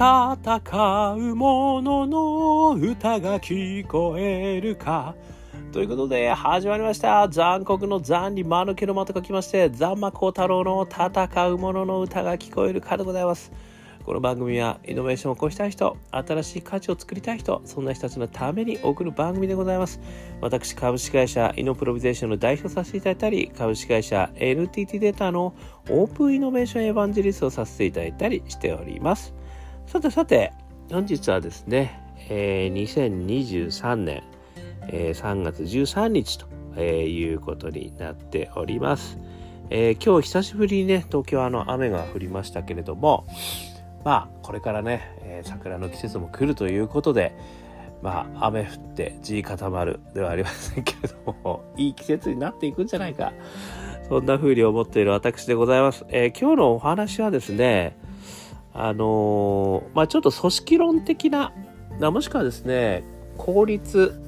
戦う者のの歌が聞こえるかということで始まりました残酷の残に間抜けの間と書きましてザンマコ太郎の戦う者の歌が聞こえるかでございますこの番組はイノベーションを起こしたい人、新しい価値を作りたい人、そんな人たちのために送る番組でございます。私、株式会社イノプロビゼーションの代表させていただいたり、株式会社 NTT データのオープンイノベーションエヴァンジェリストをさせていただいたりしております。さてさて、本日はですね、えー、2023年、えー、3月13日と、えー、いうことになっております。えー、今日久しぶりにね、東京はあの雨が降りましたけれども、まあこれからね、えー、桜の季節も来るということでまあ雨降って地固まるではありませんけれども いい季節になっていくんじゃないかそんな風に思っている私でございます、えー、今日のお話はですねあの、まあちょっと組織論的なもしくはですね効率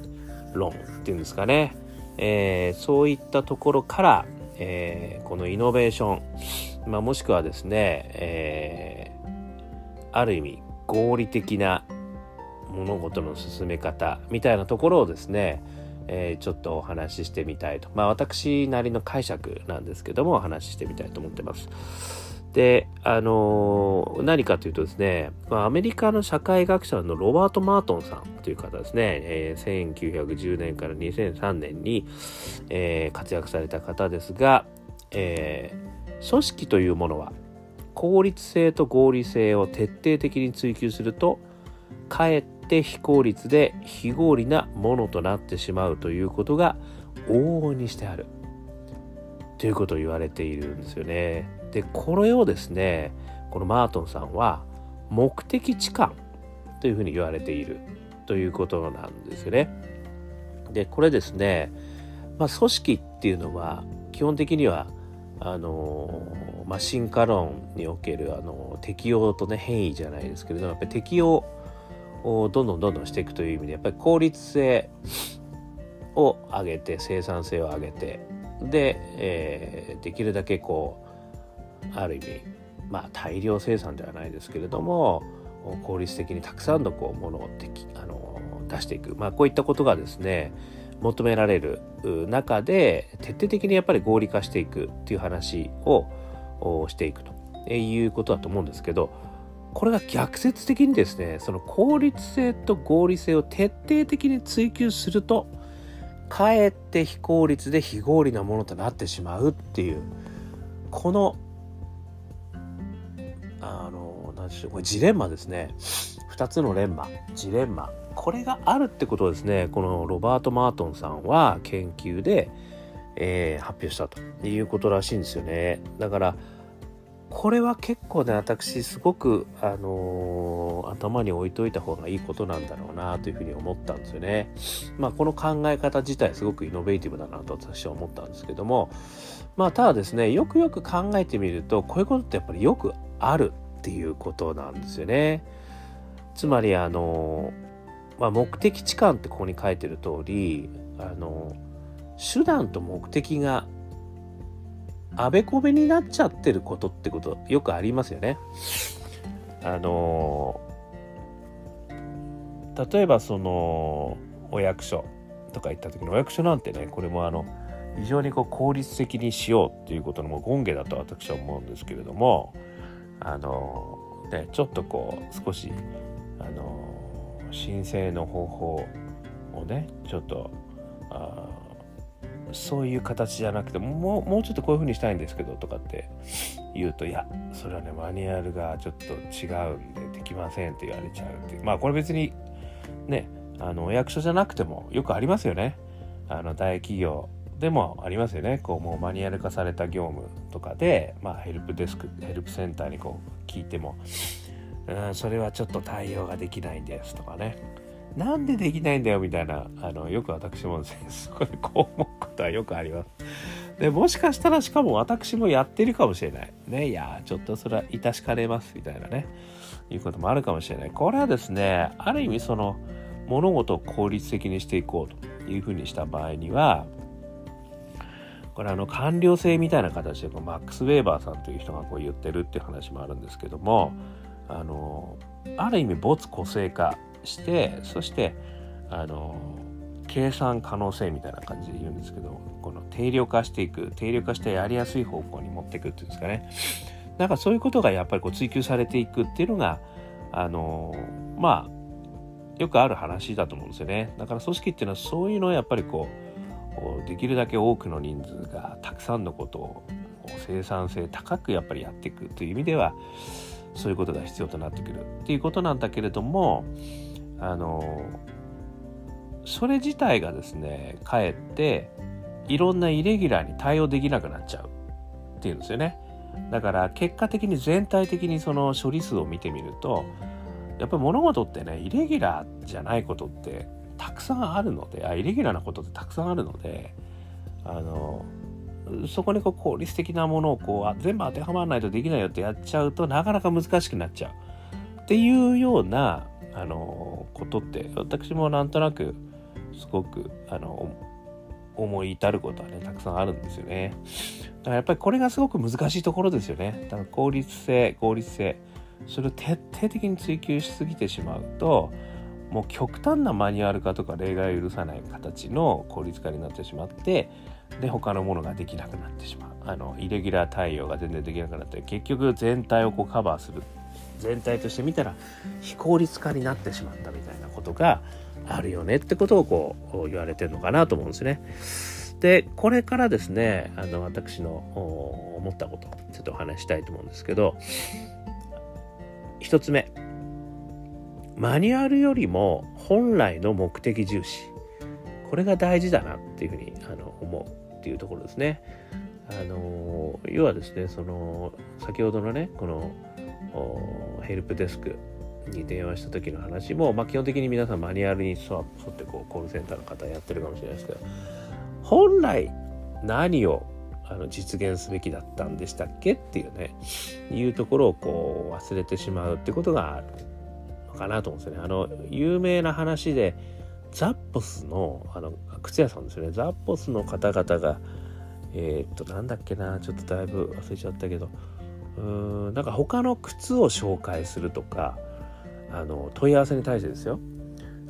論っていうんですかね、えー、そういったところから、えー、このイノベーション、まあ、もしくはですね、えある意味合理的な物事の進め方みたいなところをですね、えー、ちょっとお話ししてみたいとまあ私なりの解釈なんですけどもお話ししてみたいと思ってます。であのー、何かというとですね、まあ、アメリカの社会学者のロバート・マートンさんという方ですね、えー、1910年から2003年に、えー、活躍された方ですが、えー、組織というものは効率性と合理性を徹底的に追求するとかえって非効率で非合理なものとなってしまうということが往々にしてあるということを言われているんですよね。でこれをですねこのマートンさんは目的置換というふうに言われているということなんですよね。でこれですね、まあ、組織っていうのは基本的にはあのまあ、進化論におけるあの適用とね変異じゃないですけれどもやっぱり適用をどんどんどんどんしていくという意味でやっぱり効率性を上げて生産性を上げてで、えー、できるだけこうある意味まあ大量生産ではないですけれども効率的にたくさんのこうものをあの出していく、まあ、こういったことがですね求められる中で徹底的にやっぱり合理化していくっていう話をしていくと。いうことだと思うんですけどこれが逆説的にですねその効率性と合理性を徹底的に追求するとかえって非効率で非合理なものとなってしまうっていうこのあの何でしょうこれジレンマですね。2つのレンマ。ジレンマ。これがあるってことをですねこのロバート・マートンさんは研究で、えー、発表したということらしいんですよね。だからこれは結構ね私すごく、あのー、頭に置いといた方がいいことなんだろうなというふうに思ったんですよね。まあこの考え方自体すごくイノベーティブだなと私は思ったんですけどもまあただですねよくよく考えてみるとこういうことってやっぱりよくあるっていうことなんですよね。つまりあのまあ、目的置換ってここに書いてる通りあの手段と目的があべこべになっちゃってることってことよくありますよね。あの例えばそのお役所とか行った時のお役所なんてねこれもあの非常にこう効率的にしようっていうことのも権下だと私は思うんですけれどもあのねちょっとこう少しあの申請の方法をねちょっとあそういう形じゃなくてもうもうちょっとこういう風にしたいんですけどとかって言うといやそれはねマニュアルがちょっと違うんでできませんって言われちゃうっていう。まあこれ別にねあのお役所じゃなくてもよくありますよね。あの大企業でもありますよね。こうもうマニュアル化された業務とかで、まあ、ヘルプデスクヘルプセンターにこう聞いてもうんそれはちょっと対応ができないんですとかね。なんでできないんだよみたいなあのよく私もすごいこう思うことはよくあります。でもしかしたらしかも私もやってるかもしれない。ねいやちょっとそれは致しかねますみたいなね。いうこともあるかもしれない。これはですねある意味その物事を効率的にしていこうというふうにした場合にはこれあの官僚性みたいな形でマックス・ウェーバーさんという人がこう言ってるっていう話もあるんですけどもあのある意味没個性化してそしてあの計算可能性みたいな感じで言うんですけどこの定量化していく定量化してやりやすい方向に持っていくっていうんですかね。なんかそういうことがやっぱりこう追求されていくっていうのがあのまあよくある話だと思うんですよね。だから組織っていうのはそういうのをやっぱりこうできるだけ多くの人数がたくさんのことを生産性高くやっぱりやっていくという意味ではそういうことが必要となってくるっていうことなんだけれどもあのそれ自体がですねかえっていろんなイレギュラーに対応できなくなっちゃうっていうんですよね。だから結果的に全体的にその処理数を見てみるとやっぱり物事ってねイレギュラーじゃないことってたくさんあるのであイレギュラーなことってたくさんあるのであのそこにこう効率的なものをこう全部当てはまらないとできないよってやっちゃうとなかなか難しくなっちゃう。っていうようなあのことって私もなんとなくすごくあの思い至ることはねたくさんあるんですよね。だからやっぱりこれがすごく難しいところですよね。だから効率性効率性それを徹底的に追求しすぎてしまうともう極端なマニュアル化とか例外を許さない形の効率化になってしまってで他のものができなくなってしまう。あのイレギュラー対応が全然できなくなって結局全体をこうカバーする。全体として見たら非効率化になってしまったみたいなことがあるよねってことをこう言われてるのかなと思うんですね。でこれからですねあの私の思ったことちょっとお話したいと思うんですけど1つ目。マニュアルよりも本来の目的重視これが大事だなっていうふうにあの思うっていうところですね。あの要はですねその先ほどのねこのヘルプデスクに電話した時の話も、まあ、基本的に皆さんマニュアルに沿ってこうコールセンターの方やってるかもしれないですけど本来何をあの実現すべきだったんでしたっけっていうねいうところをこう忘れてしまうってことがあるのかなと思うんですよね。あの有名な話でザッポスのあの靴屋さんですよねザッポスの方々がえー、っとなんだっけなちょっとだいぶ忘れちゃったけどうーんなんか他の靴を紹介するとかあの問い合わせに対してですよ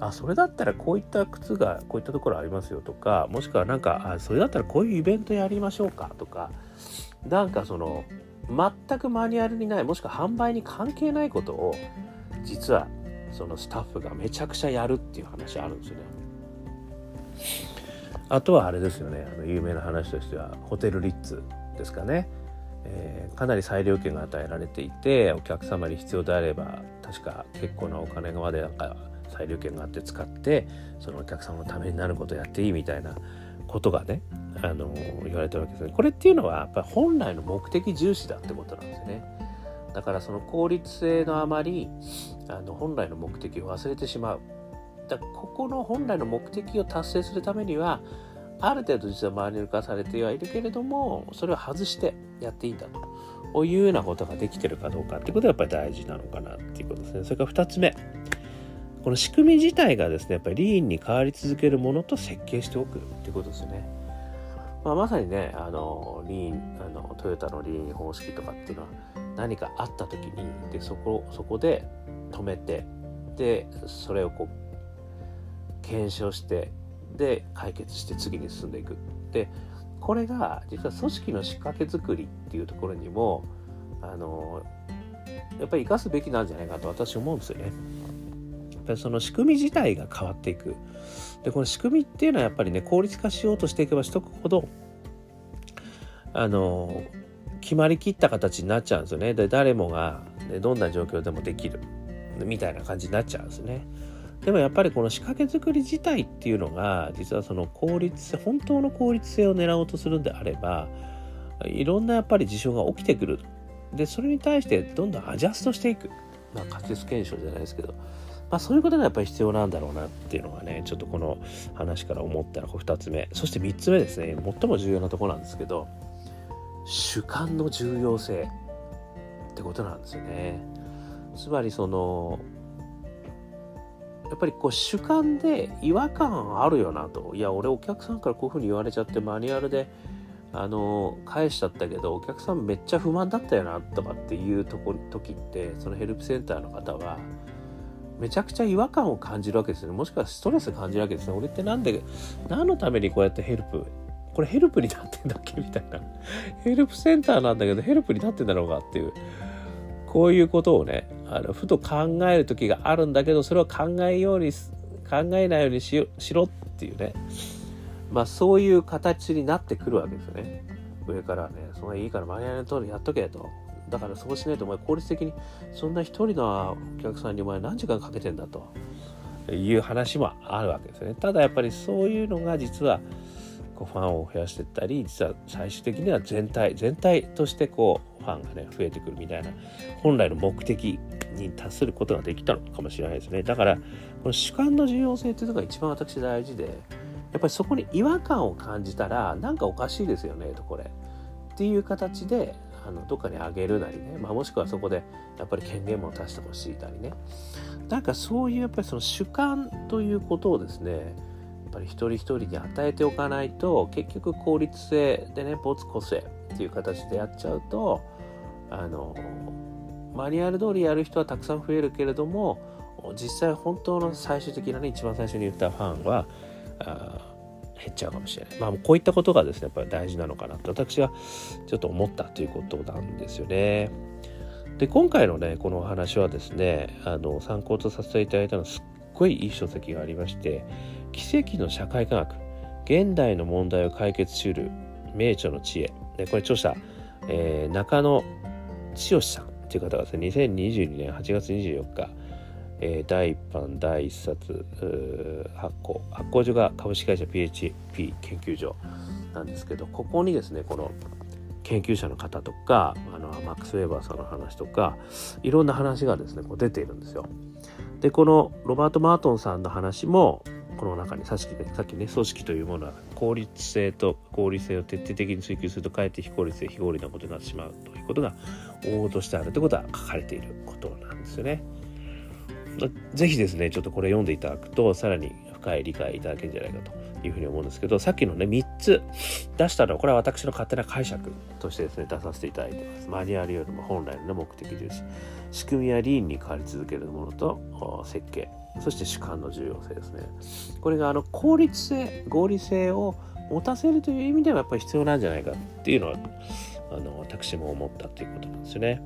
あそれだったらこういった靴がこういったところありますよとかもしくはなんかあそれだったらこういうイベントやりましょうかとかなんかその全くマニュアルにないもしくは販売に関係ないことを実はそのスタッフがめちゃくちゃやるっていう話あるんですよね。あとはあれですよねあの有名な話としてはホテルリッツですかね。えー、かなり裁量権が与えられていてお客様に必要であれば確か結構なお金までなんか裁量権があって使ってそのお客様のためになることをやっていいみたいなことがね、あの、言われてるわけですね。これっていうのはやっぱり本来の目的重視だってことなんですよね。だからその効率性のあまりあの本来の目的を忘れてしまう。だここの本来の目的を達成するためにはある程度実はマニュアル化されてはいるけれどもそれを外してやっていいんだというようなことができてるかどうかっていうことがやっぱり大事なのかなっていうことですね。それから2つ目この仕組み自体がですねやっぱりリーンに変わり続けるものと設計しておくっていうことですよね。まあ、まさにねあのリーンあのトヨタのリーン方式とかっていうのは何かあった時にでそこそこで止めてでそれをこう検証してで解決して次に進んでいくでこれが実は組織の仕掛け作りっていうところにもあのやっぱり生かすべきなんじゃないかと私思うんですよね。やっぱりその仕組み自体が変わっていく。でこの仕組みっていうのはやっぱりね効率化しようとしていけばしとくほどあの決まりきった形になっちゃうんですよね。で誰もが、ね、どんな状況でもできる。みたいな感じになっちゃうんですね。でもやっぱりこの仕掛け作り自体っていうのが実はその効率性本当の効率性を狙おうとするんであればいろんなやっぱり事象が起きてくる。でそれに対してどんどんアジャストしていく。まあ仮説検証じゃないですけど。まあそういうことがやっぱり必要なんだろうなっていうのがねちょっとこの話から思ったら2つ目。そして3つ目ですね。最も重要なとこなんですけど。主観の重要性ってことなんですよね。つまりそのやっぱりこう主観で違和感あるよなと。いや俺お客さんからこういうふうに言われちゃってマニュアルであの返しちゃったけどお客さんめっちゃ不満だったよなとかっていうとこ時ってそのヘルプセンターの方はめちゃくちゃ違和感を感じるわけですね。もしくはストレス感じるわけですね。俺ってなんで何のためにこうやってヘルプこれヘルプになってんだっけ？みたいな ヘルプセンターなんだけどヘルプになってんだろうかっていうこういうことをねあのふと考える時があるんだけどそれを考えように考えないようにしろっていうねまあそういう形になってくるわけですよね。上からね、そのいいからマニュアルの通りやっとけと。だからそうしないとお前効率的にそんな一人のお客さんにお前何時間かけてんだという話もあるわけですね。ただやっぱりそういうのが実はこうファンを増やしていったり実は最終的には全体全体としてこうファンがね増えてくるみたいな本来の目的に達することができたのかもしれないですね。だからこの主観の重要性っていうのが一番私大事でやっぱりそこに違和感を感じたらなんかおかしいですよねとこれっていう形であのどっかにあげるなりね、まあ、もしくはそこでやっぱり権限も出してほしいなりねなんかそういうやっぱりその主観ということをですねぱり一人一人に与えておかないと結局効率性でね没個性っていう形でやっちゃうとあのマニュアル通りやる人はたくさん増えるけれども実際本当の最終的なね一番最初に言ったファンは減っちゃうかもしれない。まあ、こういったことがですね、やっぱり大事なのかなと私はちょっと思ったということなんですよね。で、今回のね、このお話はですね、あの、参考とさせていただいたのすっごいいい書籍がありまして、奇跡の社会科学、現代の問題を解決しうる名著の知恵。で、これ著者、えー、中野千代さんという方がですね、2022年8月24日、えー、第1版第1冊発行発行所が株式会社 PHP 研究所なんですけどここにですねこの研究者の方とかあのマックス・ウェーバーさんの話とかいろんな話がですねこう出ているんですよ。でこのロバート・マートンさんの話もこの中にさっきさっきね組織というものは効率性と合理性を徹底的に追求するとかえって非効率性非合理なことになってしまうということが大としてあるということは書かれていることなんですよね。ぜひですね、ちょっとこれ読んでいただくと、さらに深い理解いただけるんじゃないかというふうに思うんですけど、さっきのね、3つ出したのは、これは私の勝手な解釈としてですね、出させていただいてます。マニュアルよりも本来の目的重視。仕組みやリーンに変わり続けるものと設計。そして主観の重要性ですね。これがあの効率性、合理性を持たせるという意味ではやっぱり必要なんじゃないかっていうのは、あの、私も思ったということなんですよね。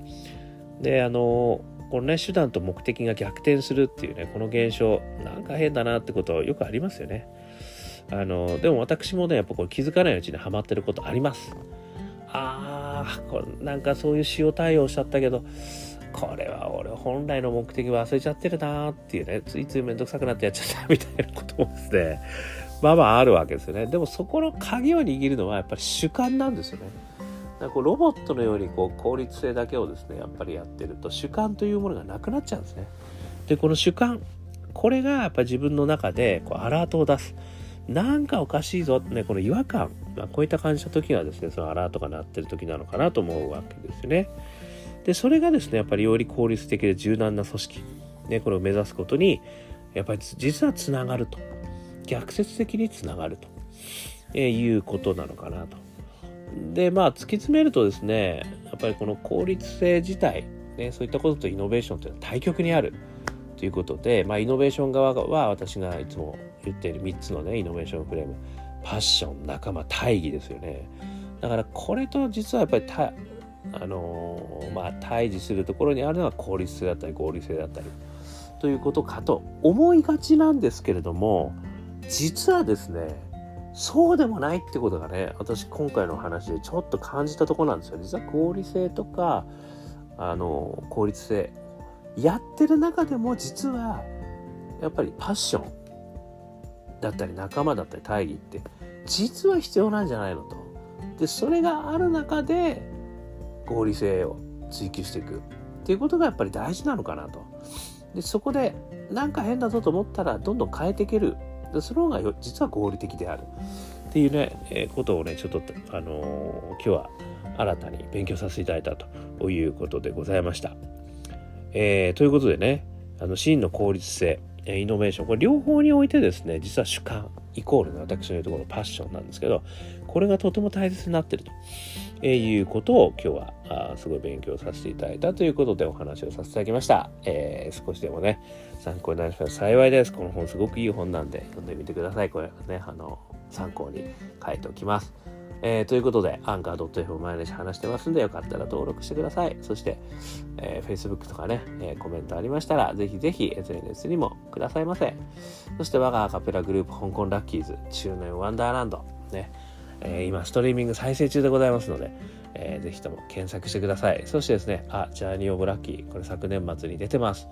で、あの、このね手段と目的が逆転するっていうねこの現象なんか変だなってことよくありますよねあのでも私もねやっぱこれ気づかないうちにはまってることありますあーこれなんかそういう塩対応しちゃったけどこれは俺本来の目的忘れちゃってるなーっていうねついついめんどくさくなってやっちゃったみたいなこともですね まあまああるわけですよねでもそこの鍵を握るのはやっぱり主観なんですよねだからこうロボットのようにこう効率性だけをですねやっぱりやってると主観というものがなくなっちゃうんですね。でこの主観これがやっぱ自分の中でこうアラートを出す。なんかおかしいぞってね、この違和感、まあ、こういった感じた時がですね、そのアラートが鳴ってる時なのかなと思うわけですよね。で、それがですね、やっぱりより効率的で柔軟な組織、ね、これを目指すことに、やっぱり実はつながると。逆説的につながると、えいうことなのかなと。で、まあ、突き詰めるとですね、やっぱりこの効率性自体、ね、そういったこととイノベーションというのは対極にあるということで、まあ、イノベーション側は私がいつも言っている3つのね、イノベーションフレーム、パッション、仲間、大義ですよね。だからこれと実はやっぱり、あのー、まあ、対峙するところにあるのは効率性だったり合理性だったりということかと思いがちなんですけれども実はですねそうでもないってことがね、私今回の話でちょっと感じたとこなんですよ。実は合理性とか、あの、効率性。やってる中でも実は、やっぱりパッションだったり仲間だったり大義って、実は必要なんじゃないのと。で、それがある中で、合理性を追求していくっていうことがやっぱり大事なのかなと。で、そこで、なんか変だぞと思ったら、どんどん変えていけるでその方が実は合理的であるっていうね、えー、ことをねちょっと、あのー、今日は新たに勉強させていただいたということでございました。えー、ということでねあの真の効率性イノベーションこれ両方においてですね実は主観イコールの私の言うところパッションなんですけどこれがとても大切になってると、えー、いうことを今日はあすごい勉強させていただいたということでお話をさせていただきました、えー、少しでもね参考になりました幸いです。この本すごくいい本なんで読んでみてください。これねあの参考に書いておきます。えー、ということで、アンカー .f を毎日話してますんで、よかったら登録してください。そして、えー、Facebook とかね、えー、コメントありましたら、ぜひぜひ SNS にもくださいませ。そして、我がアカペラグループ、香港ラッキーズ、中年ワンダーランド、ね、えー、今、ストリーミング再生中でございますので、えー、ぜひとも検索してください。そしてですね、あ、ジャーニー・オブ・ラッキー、これ昨年末に出てます。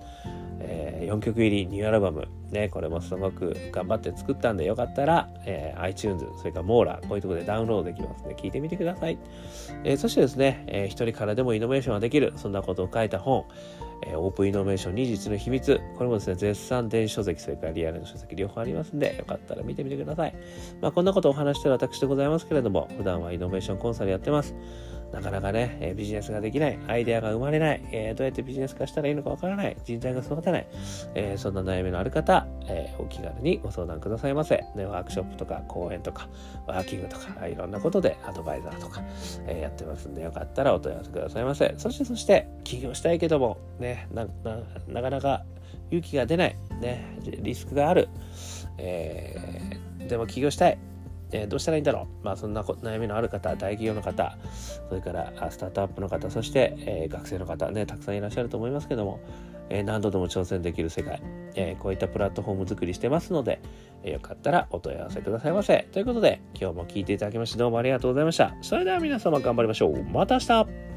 えー、4曲入りニューアルバム、ね、これもすごく頑張って作ったんでよかったら、えー、iTunes、それからモーラー、こういうところでダウンロードできますので、聞いてみてください。えー、そしてですね、えー、一人からでもイノベーションができる、そんなことを書いた本、えー、オープンイノベーション21の秘密、これもですね、絶賛電子書籍、それからリアルの書籍両方ありますんで、よかったら見てみてください。まあ、こんなことをお話してる私でございますけれども、普段はイノベーションコンサルやってます。なかなかね、えビジネスができない、アイデアが生まれない、えどうやってビジネス化したらいいのかわからない、人材が育たない、えそんな悩みのある方、えお気軽にご相談くださいませ。ね、ワークショップとか講演とか、ワーキングとか、いろんなことでアドバイザーとか、えやってますんで、よかったらお問い合わせくださいませ。そしてそして、起業したいけども、ね、ななかなか勇気が出ない、ね、リスクがある、えー、でも起業したい。えー、どうしたらいいんだろう、まあ、そんな悩みのある方、大企業の方、それからスタートアップの方、そして、えー、学生の方ね、たくさんいらっしゃると思いますけども、えー、何度でも挑戦できる世界、えこういったプラットフォーム作りしてますので、えよかったらお問い合わせくださいませ。ということで、今日も聞いていただきましてどうもありがとうございました。それでは皆様頑張りましょう。また明日